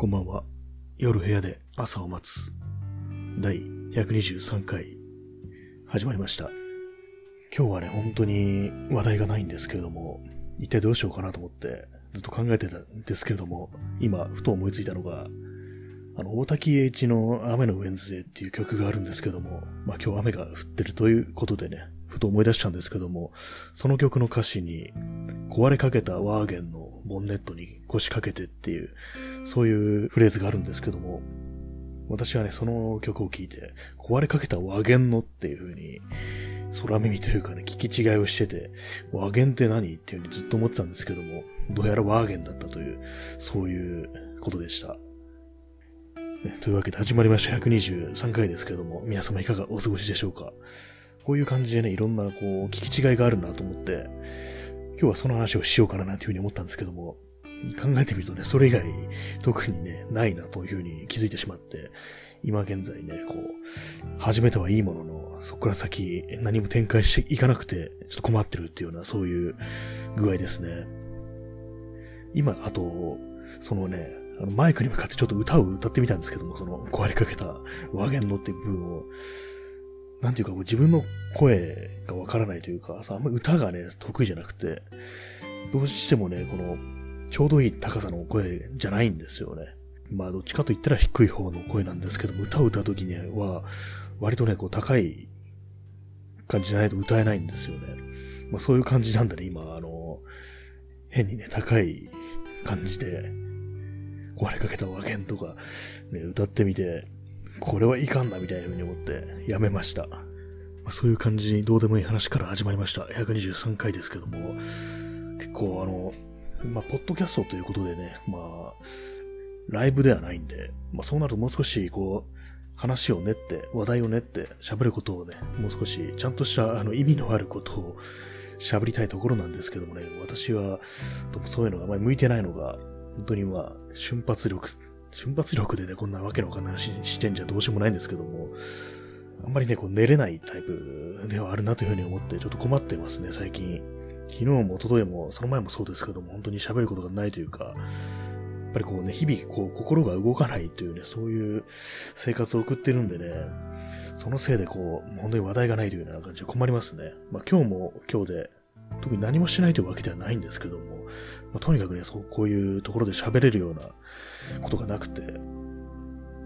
こんばんは。夜部屋で朝を待つ。第123回、始まりました。今日はね、本当に話題がないんですけれども、一体どうしようかなと思って、ずっと考えてたんですけれども、今、ふと思いついたのが、あの、大滝栄一の雨のウェンズデーっていう曲があるんですけども、まあ今日雨が降ってるということでね、ふと思い出したんですけども、その曲の歌詞に、壊れかけたワーゲンのボンネットに腰掛けてっていう、そういうフレーズがあるんですけども、私はね、その曲を聴いて、壊れかけたワーゲンのっていう風に、空耳というかね、聞き違いをしてて、ワーゲンって何っていう風にずっと思ってたんですけども、どうやらワーゲンだったという、そういうことでした。ねというわけで始まりました123回ですけども、皆様いかがお過ごしでしょうか？こういう感じでね、いろんなこう、聞き違いがあるなと思って、今日はその話をしようかななんていうふうに思ったんですけども、考えてみるとね、それ以外特にね、ないなというふうに気づいてしまって、今現在ね、こう、始めてはいいものの、そこから先何も展開していかなくて、ちょっと困ってるっていうような、そういう具合ですね。今、あと、そのね、あのマイクに向かってちょっと歌を歌ってみたんですけども、その壊れかけたワーゲンのっていう部分を、なんていうかこう自分の声がわからないというか、さあんまり歌がね、得意じゃなくて、どうしてもね、この、ちょうどいい高さの声じゃないんですよね。まあ、どっちかと言ったら低い方の声なんですけども、歌を歌うときには、割とね、こう高い感じじゃないと歌えないんですよね。まあ、そういう感じなんだね、今、あの、変にね、高い感じで、壊れかけたワゲンとか、ね、歌ってみて、これはいかんなみたいな風に思って、やめました。まあそういう感じにどうでもいい話から始まりました。123回ですけども、結構あの、まあ、ポッドキャストということでね、まあ、ライブではないんで、まあ、そうなるともう少し、こう、話を練って、話題を練って、喋ることをね、もう少し、ちゃんとした、あの、意味のあることを喋りたいところなんですけどもね、私は、そういうのがあまり向いてないのが、本当にまあ、瞬発力、瞬発力でね、こんなわけのわかんない話してんじゃどうしようもないんですけども、あんまりね、こう寝れないタイプではあるなというふうに思って、ちょっと困ってますね、最近。昨日も一昨日も、その前もそうですけども、本当に喋ることがないというか、やっぱりこうね、日々こう心が動かないというね、そういう生活を送ってるんでね、そのせいでこう、本当に話題がないというような感じで困りますね。まあ今日も今日で、特に何もしないというわけではないんですけども、まあ、とにかくね、そう、こういうところで喋れるようなことがなくて、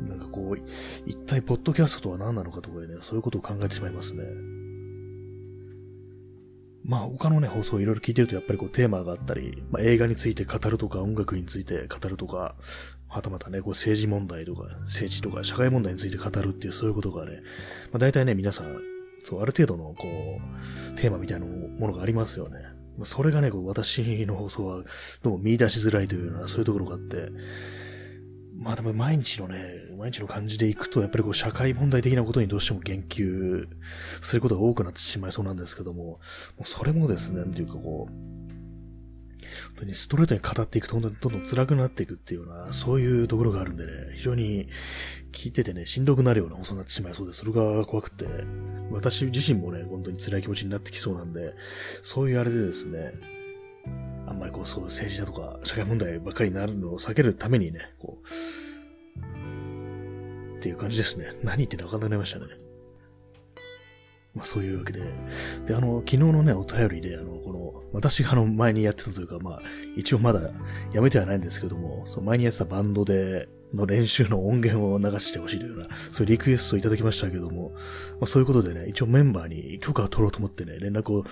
なんかこう、一体ポッドキャストとは何なのかとかね、そういうことを考えてしまいますね。まあ他のね、放送いろいろ聞いてるとやっぱりこうテーマがあったり、まあ映画について語るとか音楽について語るとか、はたまたね、こう政治問題とか、政治とか社会問題について語るっていうそういうことがね、まあ大体ね、皆さん、そう、ある程度のこう、テーマみたいなものがありますよね。それがね、こう私の放送はどうも見出しづらいというような、そういうところがあって、まあでも毎日のね、毎日の感じでいくと、やっぱりこう社会問題的なことにどうしても言及することが多くなってしまいそうなんですけども、もうそれもですね、なんていうかこう、本当にストレートに語っていくとどんどん辛くなっていくっていうような、そういうところがあるんでね、非常に聞いててね、しんどくなるような放送になってしまいそうで、それが怖くて、私自身もね、本当に辛い気持ちになってきそうなんで、そういうあれでですね、あんまりこう、そう、政治だとか、社会問題ばっかりになるのを避けるためにね、こう、っていう感じですね。何言ってんのか分かんなくなりましたね。まあそういうわけで。で、あの、昨日のね、お便りで、あの、この、私があの、前にやってたというか、まあ、一応まだやめてはないんですけども、その前にやってたバンドで、の練習の音源を流してほしいというような、そういうリクエストをいただきましたけども、まあそういうことでね、一応メンバーに許可を取ろうと思ってね、連絡を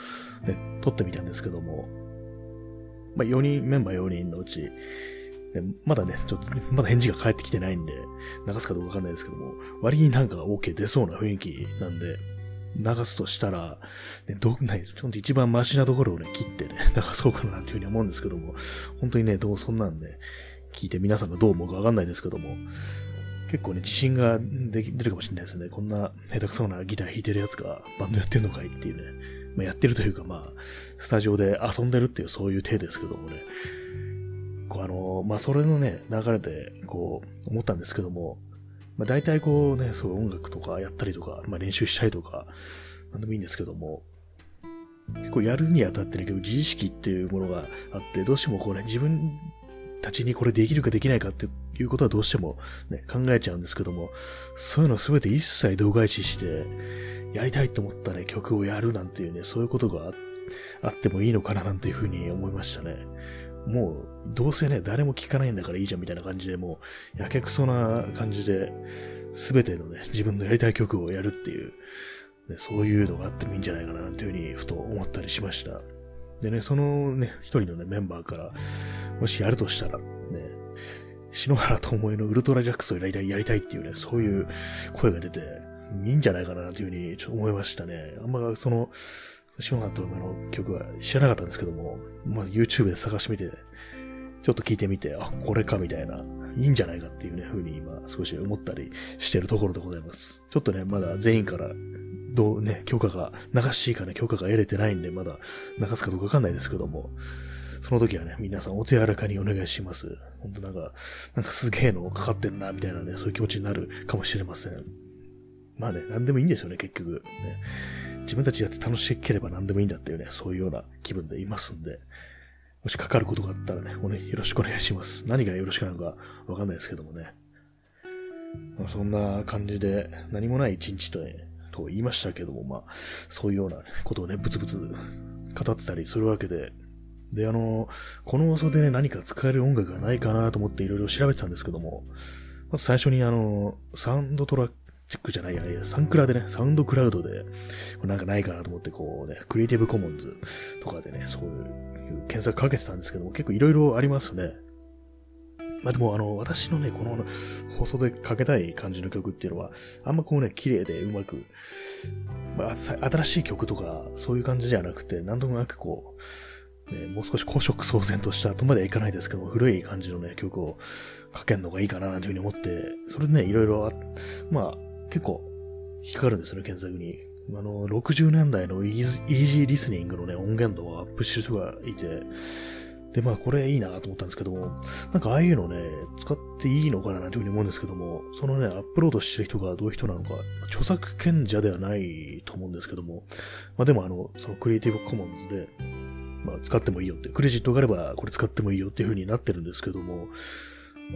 ね、取ってみたんですけども、まあ4人、メンバー4人のうち、ねまだね、ちょっと、ねまだ返事が返ってきてないんで、流すかどうかわかんないですけども、割になんか OK 出そうな雰囲気なんで、流すとしたら、ね、ど、ね、ちょっと一番マシなところをね、切ってね、流そうかななんていうふうに思うんですけども、本当にね、どう、そんなんね、聞いて皆さんがどう思うかわかんないですけども、結構ね、自信が出るかもしれないですね。こんな下手くそなギター弾いてるやつがバンドやってんのかいっていうね。まあ、やってるというか、まあ、スタジオで遊んでるっていうそういう手ですけどもね。こうあの、まあ、それのね、流れで、こう、思ったんですけども、まあ、大体こうね、そう音楽とかやったりとか、まあ、練習したりとか、なんでもいいんですけども、結構やるにあたってね、結構自意識っていうものがあって、どうしてもこうね、自分たちにこれできるかできないかっていいうことはどうしてもね、考えちゃうんですけども、そういうのすべて一切度外視して、やりたいと思ったね、曲をやるなんていうね、そういうことがあってもいいのかななんていうふうに思いましたね。もう、どうせね、誰も聞かないんだからいいじゃんみたいな感じで、もう、やけくそな感じで、すべてのね、自分のやりたい曲をやるっていう、ね、そういうのがあってもいいんじゃないかななんていうふうに、ふと思ったりしました。でね、そのね、一人のね、メンバーから、もしやるとしたら、ね、篠原智恵のウルトラジャックスをやりたい、やりたいっていうね、そういう声が出て、いいんじゃないかなというふうにちょっと思いましたね。あんまその、篠原智恵の曲は知らなかったんですけども、まあ YouTube で探してみて、ちょっと聞いてみて、あ、これかみたいな、いいんじゃないかっていうね、風に今少し思ったりしてるところでございます。ちょっとね、まだ全員からどうね、許可が、流しいかね、許可が得れてないんで、まだ流すかどうかわかんないですけども、その時はね、皆さんお手柔らかにお願いします。ほんとなんか、なんかすげえのかかってんな、みたいなね、そういう気持ちになるかもしれません。まあね、なんでもいいんですよね、結局。ね、自分たちやって楽しければ何でもいいんだっていうね、そういうような気分でいますんで、もしかかることがあったらね、おね、よろしくお願いします。何がよろしくなのかわかんないですけどもね。まあ、そんな感じで、何もない一日とね、と言いましたけども、まあ、そういうようなことをね、ブツブツ語ってたりするわけで、で、あの、この放送でね、何か使える音楽がないかなと思っていろいろ調べてたんですけども、まず最初にあの、サウンドトラッチックじゃないや、ねサンクラでね、サウンドクラウドで、なんかないかなと思って、こうね、クリエイティブコモンズとかでね、そういう検索かけてたんですけども、結構いろいろありますね。まあでもあの、私のね、この放送でかけたい感じの曲っていうのは、あんまこうね、綺麗でうまく、まあ、新しい曲とか、そういう感じじゃなくて、なんとなくこう、ね、もう少し古色騒然としたとまではいかないですけども、古い感じのね、曲をかけるのがいいかななんていうふうに思って、それでね、いろいろまあ、結構、引っかかるんですよね、検索に。あの、60年代のイージーリスニングのね、音源度をアップしてる人がいて、で、まあこれいいなと思ったんですけども、なんかああいうのね、使っていいのかななんていうふうに思うんですけども、そのね、アップロードしてる人がどういう人なのか、著作権者ではないと思うんですけども、まあでもあの、そのクリエイティブコモンズで、まあ使ってもいいよって、クレジットがあればこれ使ってもいいよっていうふうになってるんですけども、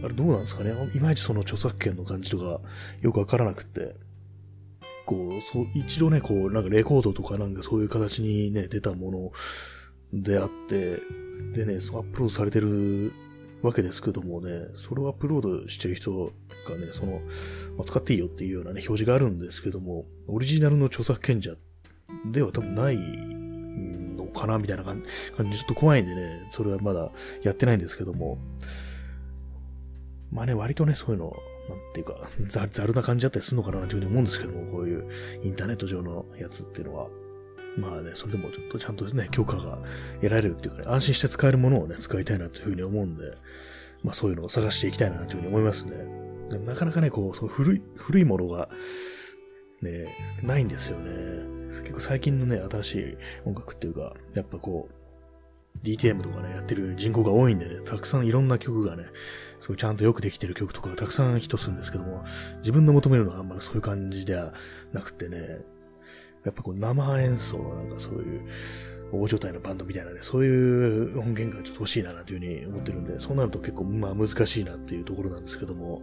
あれどうなんですかね？いまいちその著作権の感じとかよくわからなくて、こう、そう、一度ね、こう、なんかレコードとかなんかそういう形にね、出たものであって、でね、そアップロードされてるわけですけどもね、それをアップロードしてる人がね、その、まあ、使っていいよっていうようなね、表示があるんですけども、オリジナルの著作権者では多分ないのかなみたいな感じ、ちょっと怖いんでね、それはまだやってないんですけども、まあね、割とね、そういうの、なんていうか、ざ、ざるな感じだったりするのかなというふうに思うんですけども、こういうインターネット上のやつっていうのは。まあね、それでもちょっとちゃんとね、許可が得られるっていうかね、安心して使えるものをね、使いたいなというふうに思うんで、まあそういうのを探していきたいなというふうに思いますね。なかなかね、こう、そう古い、古いものが、ね、ないんですよね。結構最近のね、新しい音楽っていうか、やっぱこう、DTM とかね、やってる人口が多いんでね、たくさんいろんな曲がね、すごいちゃんとよくできてる曲とかがたくさんヒットするんですけども、自分の求めるのはあんまりそういう感じではなくてね、やっぱこう生演奏のなんかそういう大状態のバンドみたいなね、そういう音源がちょっと欲しいななんていうふうに思ってるんで、そうなると結構まあ難しいなっていうところなんですけども、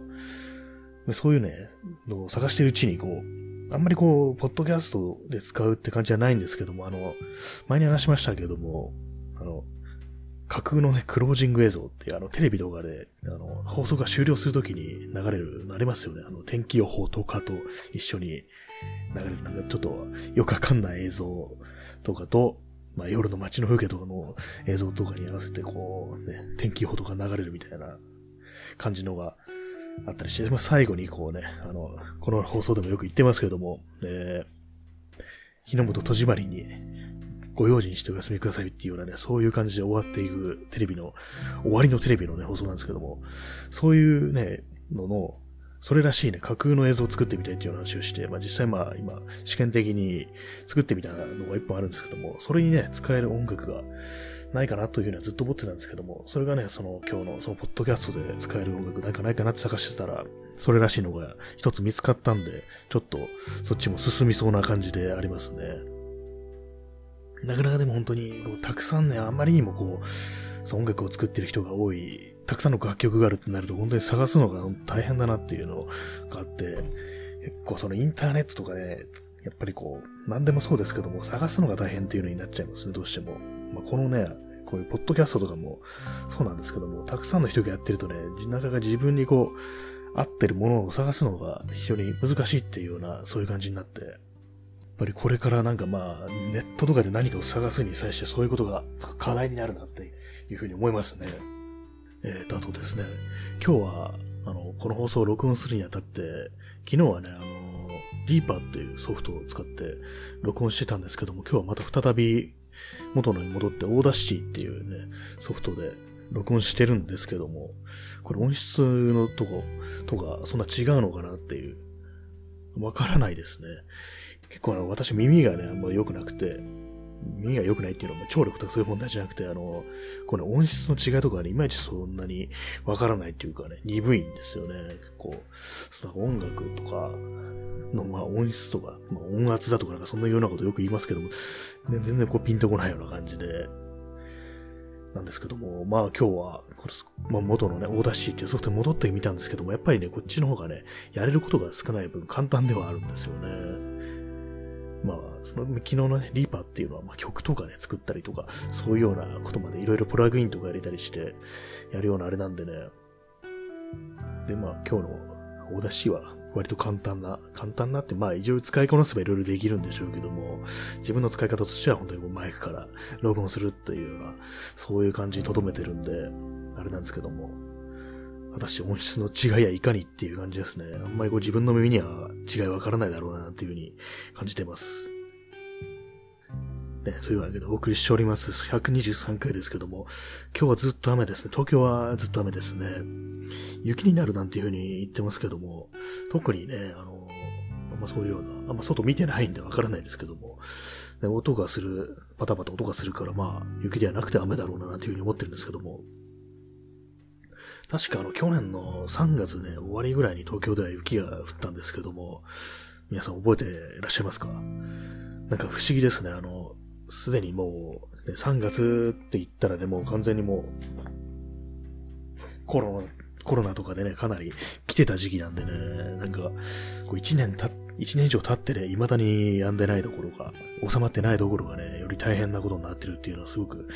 そういうね、の探してるうちにこう、あんまりこう、ポッドキャストで使うって感じじゃないんですけども、あの、前に話しましたけども、あの、架空のね、クロージング映像っていうあの、テレビ動画で、あの、放送が終了するときに流れる、なりますよね。あの、天気予報とかと一緒に流れる、なんかちょっとよくわかんない映像とかと、まあ夜の街の風景とかの映像とかに合わせてこう、ね、天気予報とか流れるみたいな感じのがあったりして、まあ最後にこうね、あの、この放送でもよく言ってますけども、えー、日の本戸締まりに、ご用心してお休みくださいっていうようなね、そういう感じで終わっていくテレビの、終わりのテレビのね、放送なんですけども、そういうね、のの、それらしいね、架空の映像を作ってみたいっていう話をして、まあ実際まあ今、試験的に作ってみたのが一本あるんですけども、それにね、使える音楽がないかなというふうにはずっと思ってたんですけども、それがね、その今日のそのポッドキャストで使える音楽ないかないかなって探してたら、それらしいのが一つ見つかったんで、ちょっとそっちも進みそうな感じでありますね。なかなかでも本当に、こうたくさんね、あまりにもこう、音楽を作ってる人が多いたくさんの楽曲があるってなると本当に探すのが大変だなっていうのがあって、結構そのインターネットとかね、やっぱりこう、何でもそうですけども、探すのが大変っていうのになっちゃいますね、どうしても。まあ、このね、こういうポッドキャストとかもそうなんですけども、たくさんの人がやってるとね、なかなか自分にこう、合ってるものを探すのが非常に難しいっていうような、そういう感じになって、ぱりこれからなんかまあ、ネットとかで何かを探すに際してそういうことが課題になるなっていうふうに思いますね。えーと、あとですね、今日は、あの、この放送を録音するにあたって、昨日はね、あの、 REAPER っていうソフトを使って録音してたんですけども、今日はまた再び元のに戻って Audacity っていうね、ソフトで録音してるんですけども、これ音質のとこ、とか、そんな違うのかなっていう、わからないですね。結構あの、私耳がね、あんま良くなくて、耳が良くないっていうのも聴力とかそういう問題じゃなくて、あの、この音質の違いとかね、いまいちそんなにわからないっていうかね、鈍いんですよね。結構、その音楽とか、の、まあ、音質とか、まあ、音圧だとかなんかそんなようなことよく言いますけども、ね、全然こうピンとこないような感じで、なんですけども、まあ今日は、まあ、元のね、オーダーシーっていうソフトに戻ってみたんですけども、やっぱりね、こっちの方がね、やれることが少ない分簡単ではあるんですよね。まあ、その、昨日のね、リーパーっていうのは、まあ、曲とかね、作ったりとか、そういうようなことまでいろいろプラグインとか入れたりして、やるようなあれなんでね。で、まあ、今日のオーダーシーは、割と簡単な、簡単なって、まあ、いろいろ使いこなせばいろいろできるんでしょうけども、自分の使い方としては本当にマイクから録音するっていうような、そういう感じに留めてるんで、あれなんですけども、果たして音質の違いやいかにっていう感じですね。あんまりこう自分の耳には違いわからないだろうなっていうふうに感じてます。ね、というわけでお送りしております。123回ですけども、今日はずっと雨ですね。東京はずっと雨ですね。雪になるなんていうふうに言ってますけども、特にね、あの、あんまそういうような、あんま外見てないんでわからないですけども、ね、音がする、パタパタ音がするから、まあ、雪ではなくて雨だろうな、なんていうふうに思ってるんですけども、確かあの、去年の3月ね、終わりぐらいに東京では雪が降ったんですけども、皆さん覚えていらっしゃいますか？なんか不思議ですね。あの、すでにもう、ね、3月って言ったらね、もう完全にもう、コロナ、コロナとかでね、かなり来てた時期なんでね、なんか、こう1年た、1年以上経ってね、未だに止んでないところが、収まってないところがね、より大変なことになってるっていうのはすごく、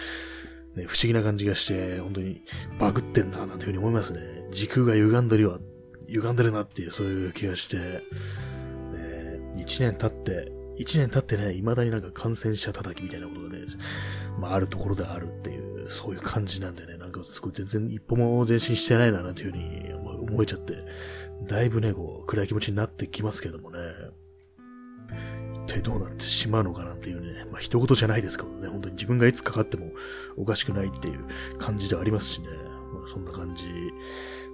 ね、不思議な感じがして、本当にバグってんだ、なんていうふうに思いますね。時空が歪んでるわ、歪んでるなっていう、そういう気がして、ね、1年経って、1年経ってね、未だになんか感染者叩きみたいなことがね、まああるところであるっていう、そういう感じなんでね、なんかすごい全然一歩も前進してないな、なんていうふうに思えちゃって、だいぶね、こう、暗い気持ちになってきますけどもね。一体どうなってしまうのかなんていうね、まあ一言じゃないですけどね、本当に自分がいつかかってもおかしくないっていう感じではありますしね、まあ、そんな感じ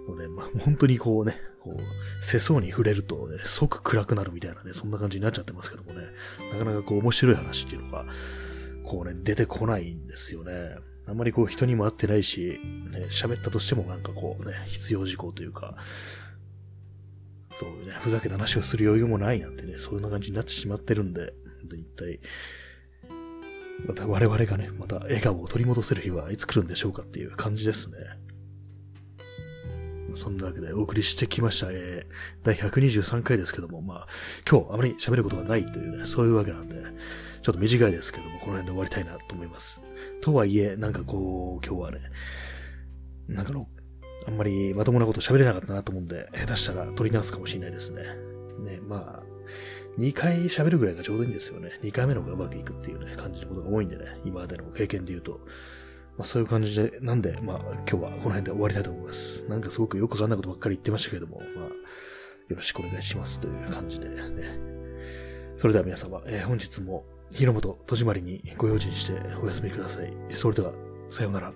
のね、まあ本当にこうね、こう、世相に触れるとね、即暗くなるみたいなね、そんな感じになっちゃってますけどもね、なかなかこう面白い話っていうのが、こうね、出てこないんですよね。あんまりこう人にも会ってないし、ね、喋ったとしてもなんかこうね、必要事項というか、そうね、ふざけた話をする余裕もないなんてね、そんな感じになってしまってるんで、一体、また我々がね、また笑顔を取り戻せる日はいつ来るんでしょうかっていう感じですね。そんなわけでお送りしてきました。えー、第123回ですけども、まあ、今日あまり喋ることがないというね、そういうわけなんで、ちょっと短いですけども、この辺で終わりたいなと思います。とはいえ、なんかこう、今日はね、なんかの、あんまりまともなこと喋れなかったなと思うんで、下手したら取り直すかもしれないですね。ね、まあ、2回喋るぐらいがちょうどいいんですよね。2回目の方がうまくいくっていうね、感じのことが多いんでね、今までの経験で言うと。まあそういう感じで、なんで、まあ今日はこの辺で終わりたいと思います。なんかすごくよくわかんないことばっかり言ってましたけれども、まあ、よろしくお願いしますという感じでね。それでは皆様、えー、本日も日の元、戸締まりにご用心してお休みください。それでは、さようなら。